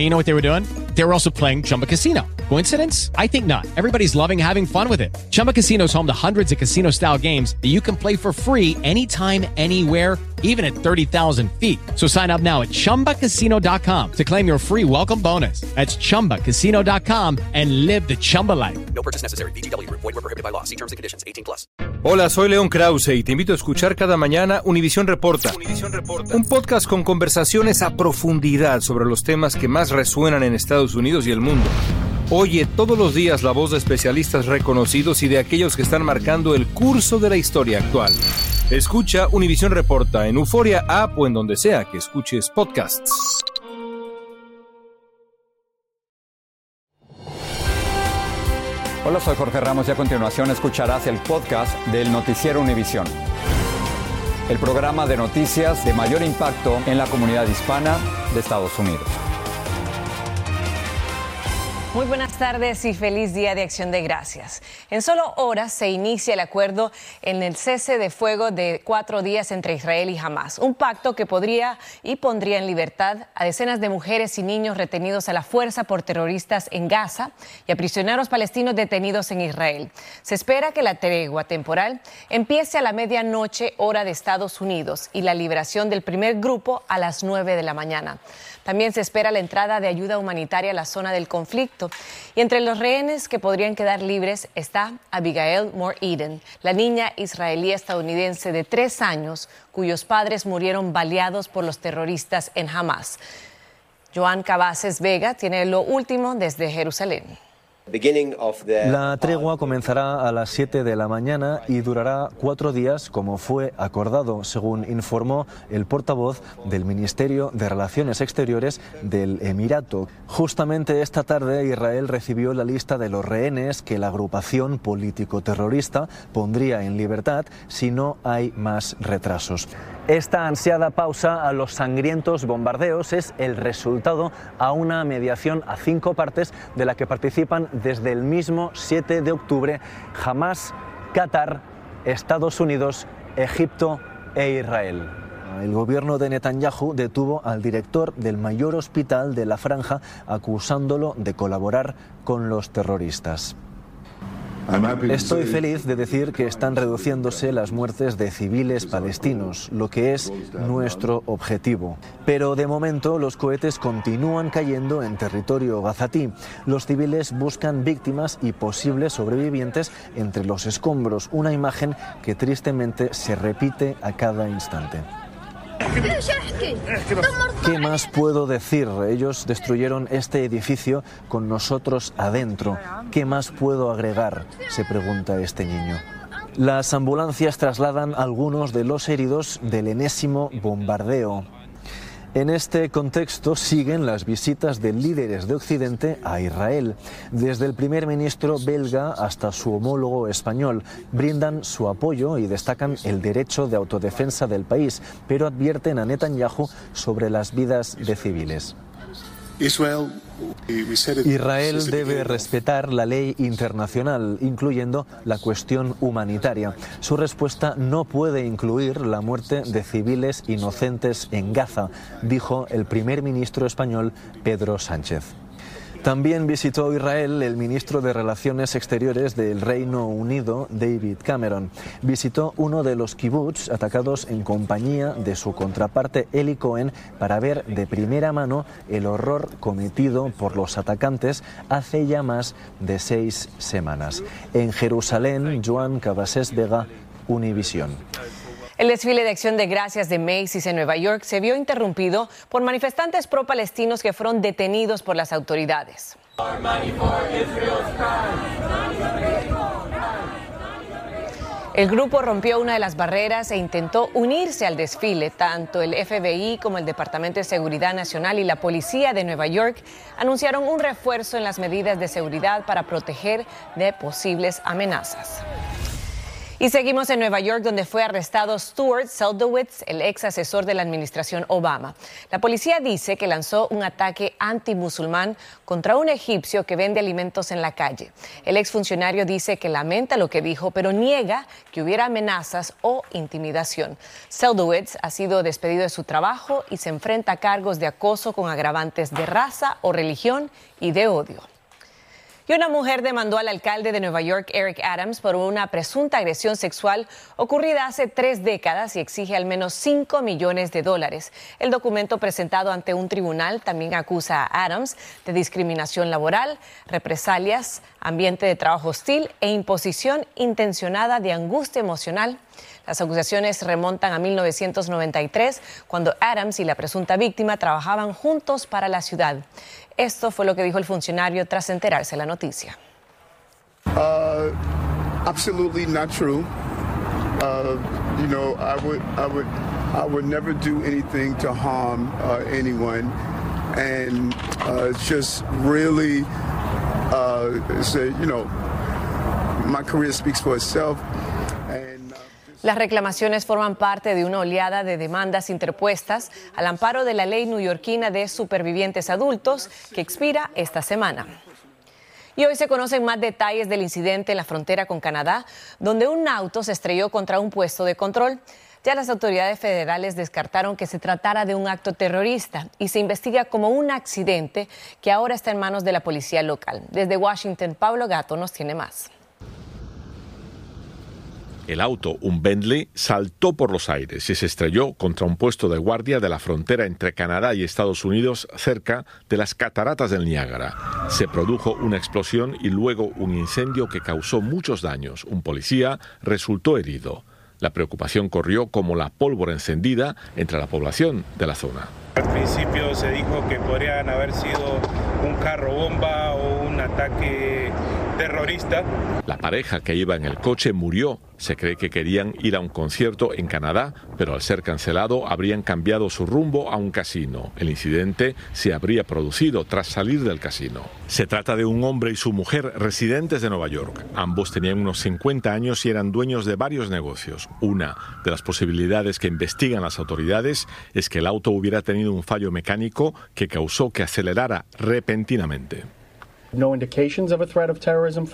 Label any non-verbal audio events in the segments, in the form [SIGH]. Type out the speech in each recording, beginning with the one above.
and you know what they were doing? They were also playing Chumba Casino. Coincidence? I think not. Everybody's loving having fun with it. Chumba Casino is home to hundreds of casino style games that you can play for free anytime, anywhere, even at 30,000 feet. So sign up now at chumbacasino.com to claim your free welcome bonus. That's chumbacasino.com and live the Chumba life. No purchase necessary. BGW. Void were prohibited by law. See terms and conditions. 18 plus. Hola, soy León Krause y te invito a escuchar cada mañana Univisión Reporta. Un podcast con conversaciones a profundidad sobre los temas que más resuenan en Estados Unidos y el mundo. Oye todos los días la voz de especialistas reconocidos y de aquellos que están marcando el curso de la historia actual. Escucha Univisión Reporta en Euforia App o en donde sea que escuches podcasts. Hola, soy Jorge Ramos y a continuación escucharás el podcast del Noticiero Univisión. El programa de noticias de mayor impacto en la comunidad hispana de Estados Unidos. Muy buenas tardes y feliz Día de Acción de Gracias. En solo horas se inicia el acuerdo en el cese de fuego de cuatro días entre Israel y Hamas, un pacto que podría y pondría en libertad a decenas de mujeres y niños retenidos a la fuerza por terroristas en Gaza y a prisioneros palestinos detenidos en Israel. Se espera que la tregua temporal empiece a la medianoche hora de Estados Unidos y la liberación del primer grupo a las nueve de la mañana. También se espera la entrada de ayuda humanitaria a la zona del conflicto. Y entre los rehenes que podrían quedar libres está Abigail Moore Eden, la niña israelí estadounidense de tres años cuyos padres murieron baleados por los terroristas en Hamas. Joan Cabaces Vega tiene lo último desde Jerusalén. La tregua comenzará a las 7 de la mañana y durará cuatro días, como fue acordado, según informó el portavoz del Ministerio de Relaciones Exteriores del Emirato. Justamente esta tarde Israel recibió la lista de los rehenes que la agrupación político-terrorista pondría en libertad si no hay más retrasos. Esta ansiada pausa a los sangrientos bombardeos es el resultado a una mediación a cinco partes de la que participan desde el mismo 7 de octubre Hamas, Qatar, Estados Unidos, Egipto e Israel. El gobierno de Netanyahu detuvo al director del mayor hospital de la franja acusándolo de colaborar con los terroristas. Estoy feliz de decir que están reduciéndose las muertes de civiles palestinos, lo que es nuestro objetivo. Pero de momento los cohetes continúan cayendo en territorio gazatí. Los civiles buscan víctimas y posibles sobrevivientes entre los escombros, una imagen que tristemente se repite a cada instante. ¿Qué más puedo decir? Ellos destruyeron este edificio con nosotros adentro. ¿Qué más puedo agregar? Se pregunta este niño. Las ambulancias trasladan algunos de los heridos del enésimo bombardeo. En este contexto siguen las visitas de líderes de Occidente a Israel. Desde el primer ministro belga hasta su homólogo español, brindan su apoyo y destacan el derecho de autodefensa del país, pero advierten a Netanyahu sobre las vidas de civiles. Israel debe respetar la ley internacional, incluyendo la cuestión humanitaria. Su respuesta no puede incluir la muerte de civiles inocentes en Gaza, dijo el primer ministro español Pedro Sánchez. También visitó Israel el ministro de Relaciones Exteriores del Reino Unido, David Cameron. Visitó uno de los kibbutz atacados en compañía de su contraparte Eli Cohen para ver de primera mano el horror cometido por los atacantes hace ya más de seis semanas. En Jerusalén, Joan Cabasés Vega, Univisión. El desfile de acción de gracias de Macy's en Nueva York se vio interrumpido por manifestantes pro-palestinos que fueron detenidos por las autoridades. El grupo rompió una de las barreras e intentó unirse al desfile. Tanto el FBI como el Departamento de Seguridad Nacional y la Policía de Nueva York anunciaron un refuerzo en las medidas de seguridad para proteger de posibles amenazas. Y seguimos en Nueva York, donde fue arrestado Stuart Seldowitz, el ex asesor de la administración Obama. La policía dice que lanzó un ataque antimusulmán contra un egipcio que vende alimentos en la calle. El ex funcionario dice que lamenta lo que dijo, pero niega que hubiera amenazas o intimidación. Seldowitz ha sido despedido de su trabajo y se enfrenta a cargos de acoso con agravantes de raza o religión y de odio. Y una mujer demandó al alcalde de Nueva York, Eric Adams, por una presunta agresión sexual ocurrida hace tres décadas y exige al menos 5 millones de dólares. El documento presentado ante un tribunal también acusa a Adams de discriminación laboral, represalias, ambiente de trabajo hostil e imposición intencionada de angustia emocional. Las acusaciones remontan a 1993, cuando Adams y la presunta víctima trabajaban juntos para la ciudad. Esto fue lo que dijo el funcionario tras enterarse la noticia. Uh, absolutely not true. Uh, you know, I would, I would, I would never do anything to harm uh, anyone, and uh, it's just really, uh, you know, my career speaks for itself. Las reclamaciones forman parte de una oleada de demandas interpuestas al amparo de la ley neoyorquina de supervivientes adultos que expira esta semana. Y hoy se conocen más detalles del incidente en la frontera con Canadá, donde un auto se estrelló contra un puesto de control. Ya las autoridades federales descartaron que se tratara de un acto terrorista y se investiga como un accidente que ahora está en manos de la policía local. Desde Washington, Pablo Gato nos tiene más. El auto, un Bentley, saltó por los aires y se estrelló contra un puesto de guardia de la frontera entre Canadá y Estados Unidos cerca de las cataratas del Niágara. Se produjo una explosión y luego un incendio que causó muchos daños. Un policía resultó herido. La preocupación corrió como la pólvora encendida entre la población de la zona. Al principio se dijo que podrían haber sido un carro bomba o un ataque terrorista. La pareja que iba en el coche murió. Se cree que querían ir a un concierto en Canadá, pero al ser cancelado habrían cambiado su rumbo a un casino. El incidente se habría producido tras salir del casino. Se trata de un hombre y su mujer residentes de Nueva York. Ambos tenían unos 50 años y eran dueños de varios negocios. Una de las posibilidades que investigan las autoridades es que el auto hubiera tenido un fallo mecánico que causó que acelerara repentinamente.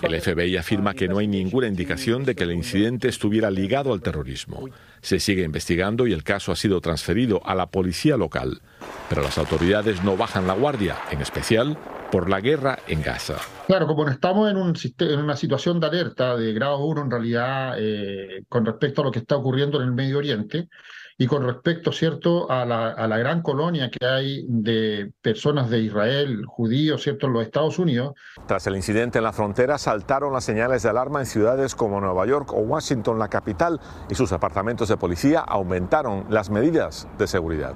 El FBI afirma que no hay ninguna indicación de que el incidente estuviera ligado al terrorismo. Se sigue investigando y el caso ha sido transferido a la policía local. Pero las autoridades no bajan la guardia, en especial por la guerra en Gaza. Claro, como estamos en, una situación de alerta de grado 1 en realidad eh, con respecto a lo que está ocurriendo en el Medio Oriente, y con respecto, ¿cierto?, a la, a la, gran colonia que hay de personas de Israel, judíos, ¿cierto?, en los Estados Unidos. Tras el incidente en la frontera, saltaron las señales de alarma en ciudades como Nueva York o Washington, la capital, y sus apartamentos de policía aumentaron las medidas de seguridad.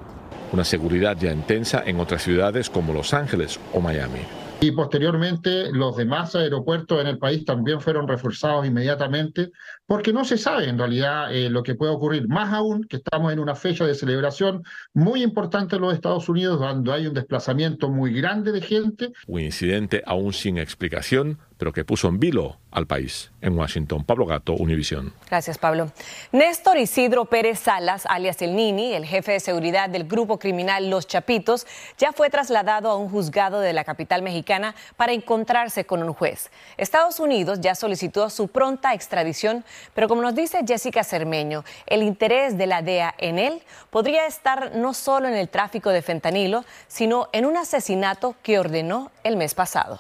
Una seguridad ya intensa en otras ciudades como Los Ángeles o Miami. Y posteriormente los demás aeropuertos en el país también fueron reforzados inmediatamente porque no se sabe en realidad eh, lo que puede ocurrir. Más aún que estamos en una fecha de celebración muy importante en los Estados Unidos donde hay un desplazamiento muy grande de gente. Un incidente aún sin explicación pero que puso en vilo al país. En Washington, Pablo Gato, Univisión. Gracias, Pablo. Néstor Isidro Pérez Salas, alias El Nini, el jefe de seguridad del grupo criminal Los Chapitos, ya fue trasladado a un juzgado de la capital mexicana para encontrarse con un juez. Estados Unidos ya solicitó su pronta extradición, pero como nos dice Jessica Cermeño, el interés de la DEA en él podría estar no solo en el tráfico de fentanilo, sino en un asesinato que ordenó el mes pasado.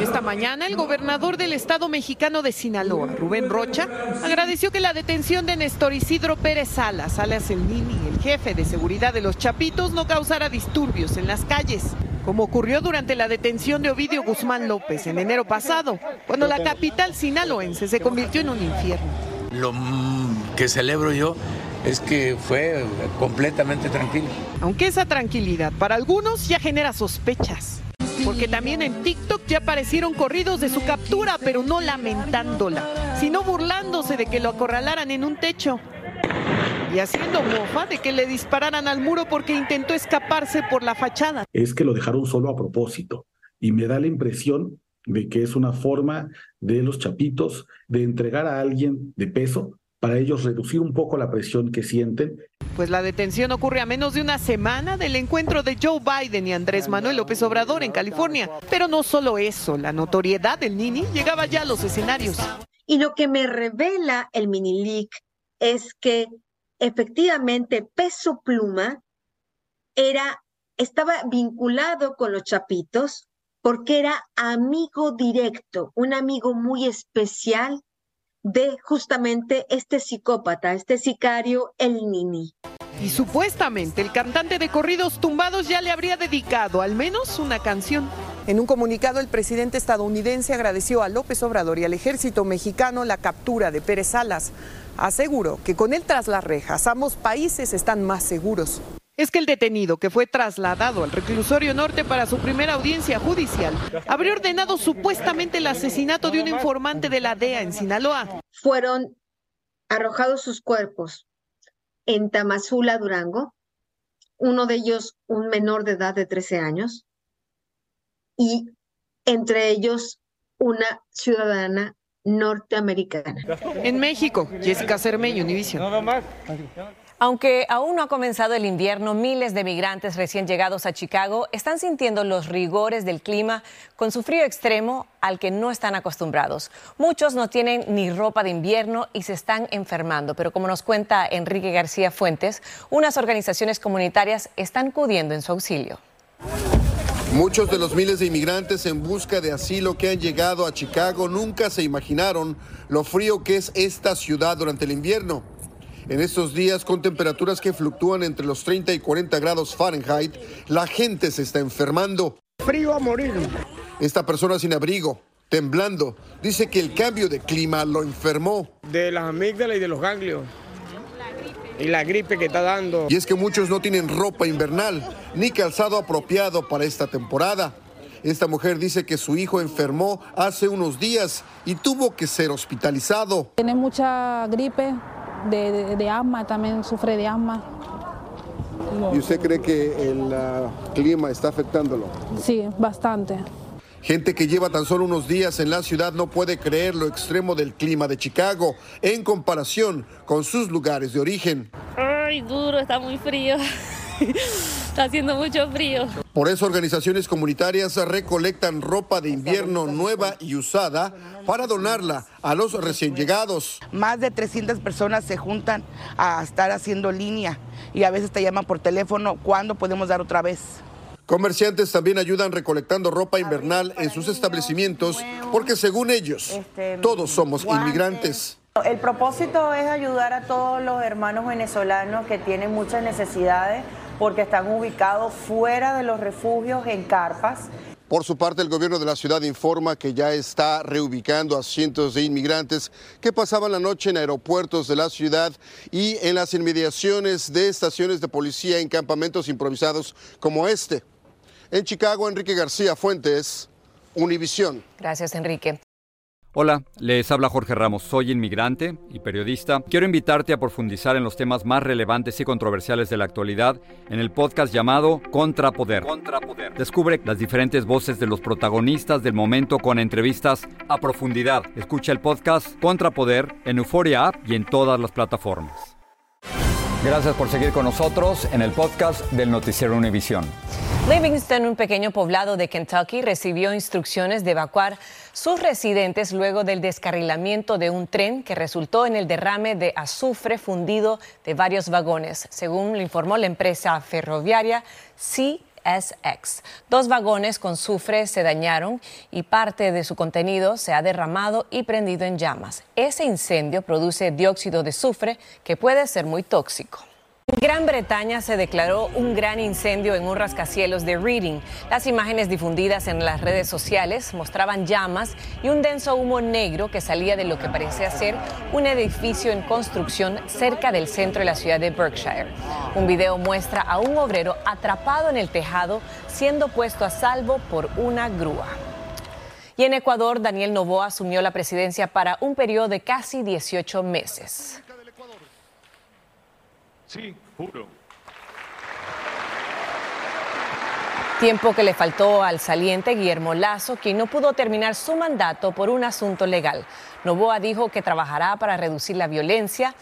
Esta mañana, el gobernador del estado mexicano de Sinaloa, Rubén Rocha, agradeció que la detención de Néstor Isidro Pérez Salas, alias el Nini, el jefe de seguridad de los Chapitos, no causara disturbios en las calles, como ocurrió durante la detención de Ovidio Guzmán López en enero pasado, cuando la capital sinaloense se convirtió en un infierno. Lo que celebro yo es que fue completamente tranquilo. Aunque esa tranquilidad para algunos ya genera sospechas. Porque también en TikTok ya aparecieron corridos de su captura, pero no lamentándola, sino burlándose de que lo acorralaran en un techo y haciendo mofa de que le dispararan al muro porque intentó escaparse por la fachada. Es que lo dejaron solo a propósito y me da la impresión de que es una forma de los chapitos de entregar a alguien de peso para ellos reducir un poco la presión que sienten. Pues la detención ocurre a menos de una semana del encuentro de Joe Biden y Andrés Manuel López Obrador en California. Pero no solo eso, la notoriedad del Nini llegaba ya a los escenarios. Y lo que me revela el mini leak es que efectivamente Peso Pluma era, estaba vinculado con los Chapitos porque era amigo directo, un amigo muy especial de justamente este psicópata, este sicario, el Nini. Y supuestamente el cantante de corridos tumbados ya le habría dedicado al menos una canción. En un comunicado, el presidente estadounidense agradeció a López Obrador y al ejército mexicano la captura de Pérez Salas. Aseguró que con él tras las rejas ambos países están más seguros. Es que el detenido, que fue trasladado al reclusorio norte para su primera audiencia judicial, habría ordenado supuestamente el asesinato de un informante de la DEA en Sinaloa. Fueron arrojados sus cuerpos en Tamazula, Durango, uno de ellos un menor de edad de 13 años, y entre ellos una ciudadana norteamericana. En México, Jessica Cermeño, Univision. Aunque aún no ha comenzado el invierno, miles de migrantes recién llegados a Chicago están sintiendo los rigores del clima con su frío extremo al que no están acostumbrados. Muchos no tienen ni ropa de invierno y se están enfermando, pero como nos cuenta Enrique García Fuentes, unas organizaciones comunitarias están acudiendo en su auxilio. Muchos de los miles de inmigrantes en busca de asilo que han llegado a Chicago nunca se imaginaron lo frío que es esta ciudad durante el invierno. En estos días con temperaturas que fluctúan entre los 30 y 40 grados Fahrenheit, la gente se está enfermando. Frío a morir. Esta persona sin abrigo, temblando, dice que el cambio de clima lo enfermó. De las amígdalas y de los ganglios. Y la gripe que está dando. Y es que muchos no tienen ropa invernal ni calzado apropiado para esta temporada. Esta mujer dice que su hijo enfermó hace unos días y tuvo que ser hospitalizado. Tiene mucha gripe, de, de, asma, también sufre de asma. ¿Y usted cree que el uh, clima está afectándolo? Sí, bastante. Gente que lleva tan solo unos días en la ciudad no puede creer lo extremo del clima de Chicago en comparación con sus lugares de origen. Ay, duro, está muy frío. [LAUGHS] [LAUGHS] Está haciendo mucho frío. Por eso organizaciones comunitarias recolectan ropa de invierno nueva y usada para donarla a los recién llegados. Más de 300 personas se juntan a estar haciendo línea y a veces te llaman por teléfono, ¿cuándo podemos dar otra vez? Comerciantes también ayudan recolectando ropa invernal en sus establecimientos porque según ellos, todos somos inmigrantes. El propósito es ayudar a todos los hermanos venezolanos que tienen muchas necesidades porque están ubicados fuera de los refugios en carpas. Por su parte, el gobierno de la ciudad informa que ya está reubicando a cientos de inmigrantes que pasaban la noche en aeropuertos de la ciudad y en las inmediaciones de estaciones de policía en campamentos improvisados como este. En Chicago, Enrique García Fuentes, Univisión. Gracias, Enrique. Hola, les habla Jorge Ramos, soy inmigrante y periodista. Quiero invitarte a profundizar en los temas más relevantes y controversiales de la actualidad en el podcast llamado Contrapoder. Contrapoder. Descubre las diferentes voces de los protagonistas del momento con entrevistas a profundidad. Escucha el podcast Contrapoder en Euforia App y en todas las plataformas. Gracias por seguir con nosotros en el podcast del Noticiero Univisión. Livingston, un pequeño poblado de Kentucky, recibió instrucciones de evacuar sus residentes luego del descarrilamiento de un tren que resultó en el derrame de azufre fundido de varios vagones, según le informó la empresa ferroviaria CSX. Dos vagones con azufre se dañaron y parte de su contenido se ha derramado y prendido en llamas. Ese incendio produce dióxido de azufre que puede ser muy tóxico. Gran Bretaña se declaró un gran incendio en un rascacielos de Reading. Las imágenes difundidas en las redes sociales mostraban llamas y un denso humo negro que salía de lo que parecía ser un edificio en construcción cerca del centro de la ciudad de Berkshire. Un video muestra a un obrero atrapado en el tejado siendo puesto a salvo por una grúa. Y en Ecuador, Daniel Novoa asumió la presidencia para un periodo de casi 18 meses. Sí, juro. Tiempo que le faltó al saliente Guillermo Lazo, quien no pudo terminar su mandato por un asunto legal. Novoa dijo que trabajará para reducir la violencia.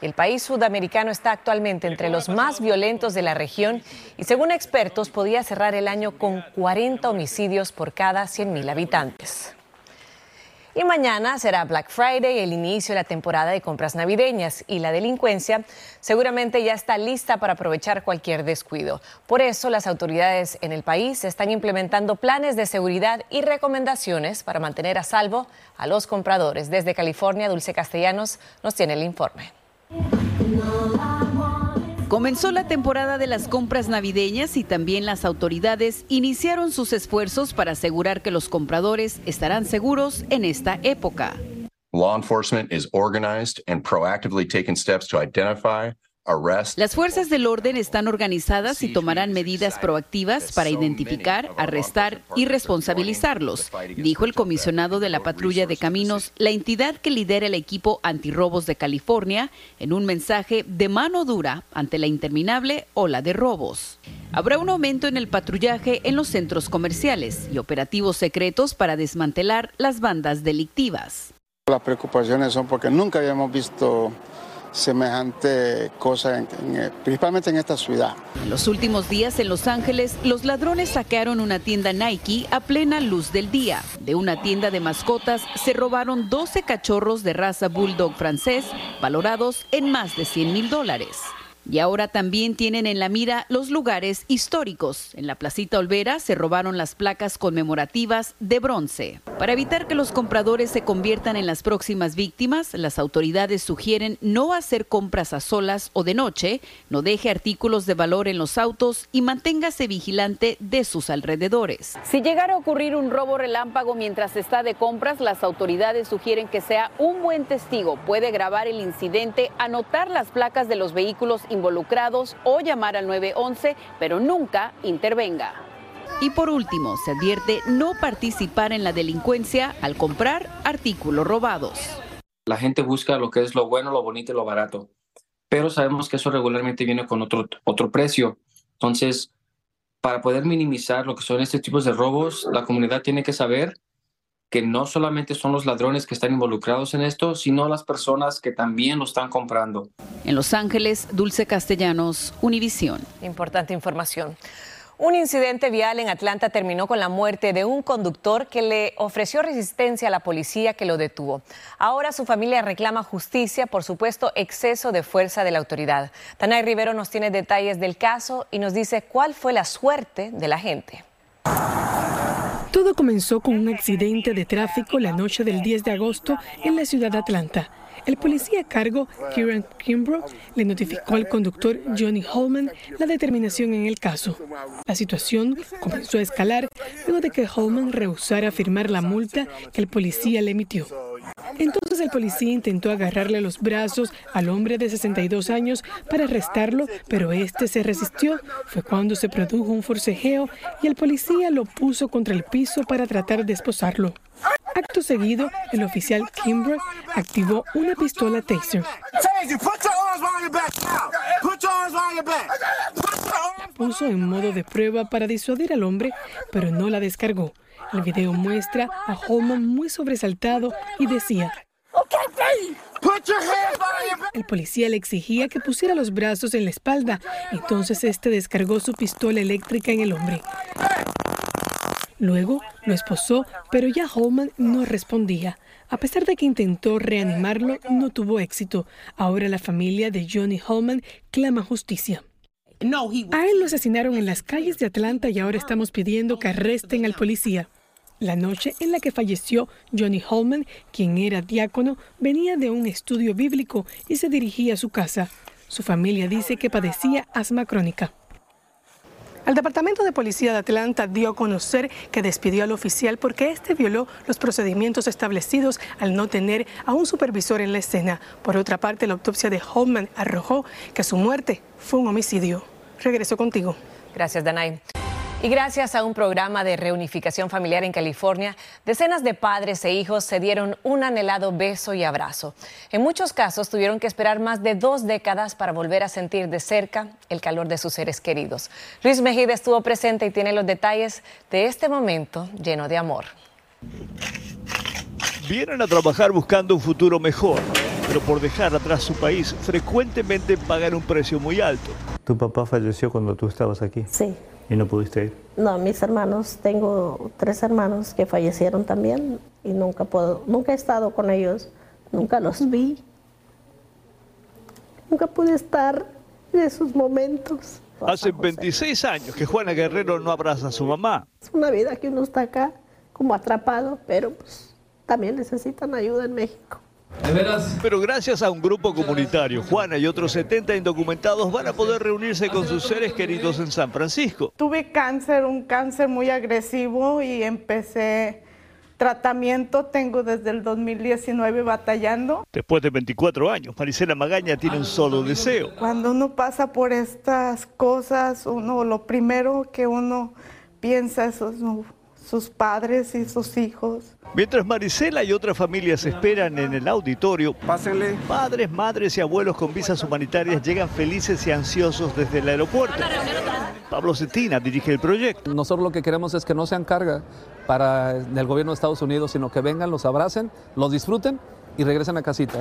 El país sudamericano está actualmente entre los más violentos de la región y según expertos podía cerrar el año con 40 homicidios por cada 100.000 habitantes. Y mañana será Black Friday, el inicio de la temporada de compras navideñas y la delincuencia seguramente ya está lista para aprovechar cualquier descuido. Por eso las autoridades en el país están implementando planes de seguridad y recomendaciones para mantener a salvo a los compradores. Desde California, Dulce Castellanos nos tiene el informe. Comenzó la temporada de las compras navideñas y también las autoridades iniciaron sus esfuerzos para asegurar que los compradores estarán seguros en esta época. Law enforcement is organized and proactively taking steps to identify, las fuerzas del orden están organizadas y tomarán medidas proactivas para identificar, arrestar y responsabilizarlos, dijo el comisionado de la patrulla de caminos, la entidad que lidera el equipo antirrobos de California, en un mensaje de mano dura ante la interminable ola de robos. Habrá un aumento en el patrullaje en los centros comerciales y operativos secretos para desmantelar las bandas delictivas. Las preocupaciones son porque nunca habíamos visto semejante cosa, eh, principalmente en esta ciudad. En los últimos días en Los Ángeles, los ladrones saquearon una tienda Nike a plena luz del día. De una tienda de mascotas se robaron 12 cachorros de raza bulldog francés, valorados en más de 100 mil dólares. Y ahora también tienen en la mira los lugares históricos. En la Placita Olvera se robaron las placas conmemorativas de bronce. Para evitar que los compradores se conviertan en las próximas víctimas, las autoridades sugieren no hacer compras a solas o de noche, no deje artículos de valor en los autos y manténgase vigilante de sus alrededores. Si llegara a ocurrir un robo relámpago mientras está de compras, las autoridades sugieren que sea un buen testigo. Puede grabar el incidente, anotar las placas de los vehículos involucrados o llamar al 911, pero nunca intervenga. Y por último, se advierte no participar en la delincuencia al comprar artículos robados. La gente busca lo que es lo bueno, lo bonito y lo barato, pero sabemos que eso regularmente viene con otro, otro precio. Entonces, para poder minimizar lo que son este tipos de robos, la comunidad tiene que saber que no solamente son los ladrones que están involucrados en esto, sino las personas que también lo están comprando. En Los Ángeles, Dulce Castellanos, Univisión. Importante información. Un incidente vial en Atlanta terminó con la muerte de un conductor que le ofreció resistencia a la policía que lo detuvo. Ahora su familia reclama justicia por supuesto exceso de fuerza de la autoridad. Tanay Rivero nos tiene detalles del caso y nos dice cuál fue la suerte de la gente. Todo comenzó con un accidente de tráfico la noche del 10 de agosto en la ciudad de Atlanta. El policía a cargo, Kieran Kimbrough, le notificó al conductor Johnny Holman la determinación en el caso. La situación comenzó a escalar luego de que Holman rehusara firmar la multa que el policía le emitió. Entonces el policía intentó agarrarle los brazos al hombre de 62 años para arrestarlo, pero este se resistió. Fue cuando se produjo un forcejeo y el policía lo puso contra el piso para tratar de esposarlo. Acto seguido, el oficial Kimbrough activó una pistola taser. puso en modo de prueba para disuadir al hombre, pero no la descargó. El video muestra a Holman muy sobresaltado y decía, el policía le exigía que pusiera los brazos en la espalda, entonces este descargó su pistola eléctrica en el hombre. Luego lo esposó, pero ya Holman no respondía. A pesar de que intentó reanimarlo, no tuvo éxito. Ahora la familia de Johnny Holman clama justicia. A él lo asesinaron en las calles de Atlanta y ahora estamos pidiendo que arresten al policía. La noche en la que falleció Johnny Holman, quien era diácono, venía de un estudio bíblico y se dirigía a su casa. Su familia dice que padecía asma crónica. El Departamento de Policía de Atlanta dio a conocer que despidió al oficial porque este violó los procedimientos establecidos al no tener a un supervisor en la escena. Por otra parte, la autopsia de Holman arrojó que su muerte fue un homicidio. Regreso contigo. Gracias, Danay. Y gracias a un programa de reunificación familiar en California, decenas de padres e hijos se dieron un anhelado beso y abrazo. En muchos casos tuvieron que esperar más de dos décadas para volver a sentir de cerca el calor de sus seres queridos. Luis Mejida estuvo presente y tiene los detalles de este momento lleno de amor. Vienen a trabajar buscando un futuro mejor, pero por dejar atrás su país frecuentemente pagan un precio muy alto. ¿Tu papá falleció cuando tú estabas aquí? Sí. ¿Y no pudiste ir? No, mis hermanos, tengo tres hermanos que fallecieron también y nunca puedo, nunca he estado con ellos, nunca los vi. Nunca pude estar en esos momentos. Hace 26 años que Juana Guerrero no abraza a su mamá. Es una vida que uno está acá como atrapado, pero pues también necesitan ayuda en México. Pero gracias a un grupo comunitario, Juana y otros 70 indocumentados van a poder reunirse con sus seres queridos en San Francisco. Tuve cáncer, un cáncer muy agresivo y empecé tratamiento. Tengo desde el 2019 batallando. Después de 24 años, Marisela Magaña tiene un solo deseo. Cuando uno pasa por estas cosas, uno lo primero que uno piensa es sus padres y sus hijos. Mientras Marisela y otras familias esperan en el auditorio, Pásenle. padres, madres y abuelos con visas humanitarias llegan felices y ansiosos desde el aeropuerto. Pablo Cetina dirige el proyecto. Nosotros lo que queremos es que no sean carga para el gobierno de Estados Unidos, sino que vengan, los abracen, los disfruten y regresen a casita.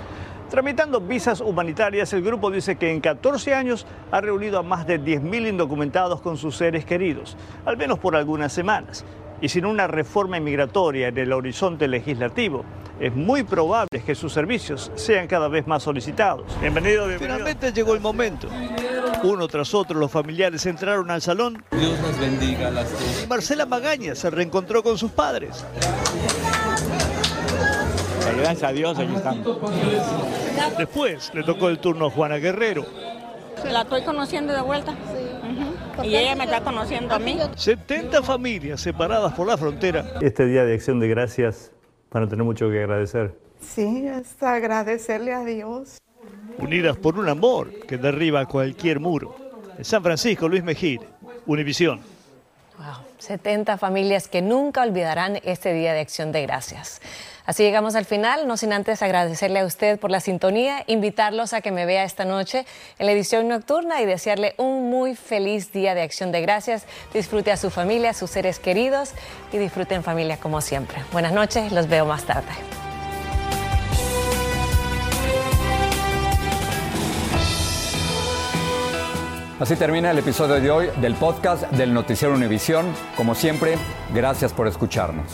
Tramitando visas humanitarias, el grupo dice que en 14 años ha reunido a más de 10.000 indocumentados con sus seres queridos, al menos por algunas semanas y sin una reforma inmigratoria en el horizonte legislativo, es muy probable que sus servicios sean cada vez más solicitados. Bienvenido, Finalmente llegó el momento. Uno tras otro los familiares entraron al salón. Dios las bendiga a las dos. Y Marcela Magaña se reencontró con sus padres. Gracias a Dios, aquí estamos. Después le tocó el turno a Juana Guerrero. La estoy conociendo de vuelta. Y ella me está conociendo a mí. 70 familias separadas por la frontera. Este día de acción de gracias van a tener mucho que agradecer. Sí, es agradecerle a Dios. Unidas por un amor que derriba cualquier muro. En San Francisco, Luis Mejía, Univisión. Wow, 70 familias que nunca olvidarán este día de acción de gracias. Así llegamos al final, no sin antes agradecerle a usted por la sintonía, invitarlos a que me vea esta noche en la edición nocturna y desearle un muy feliz día de acción de gracias. Disfrute a su familia, a sus seres queridos y disfruten familia como siempre. Buenas noches, los veo más tarde. Así termina el episodio de hoy del podcast del Noticiero Univisión. Como siempre, gracias por escucharnos.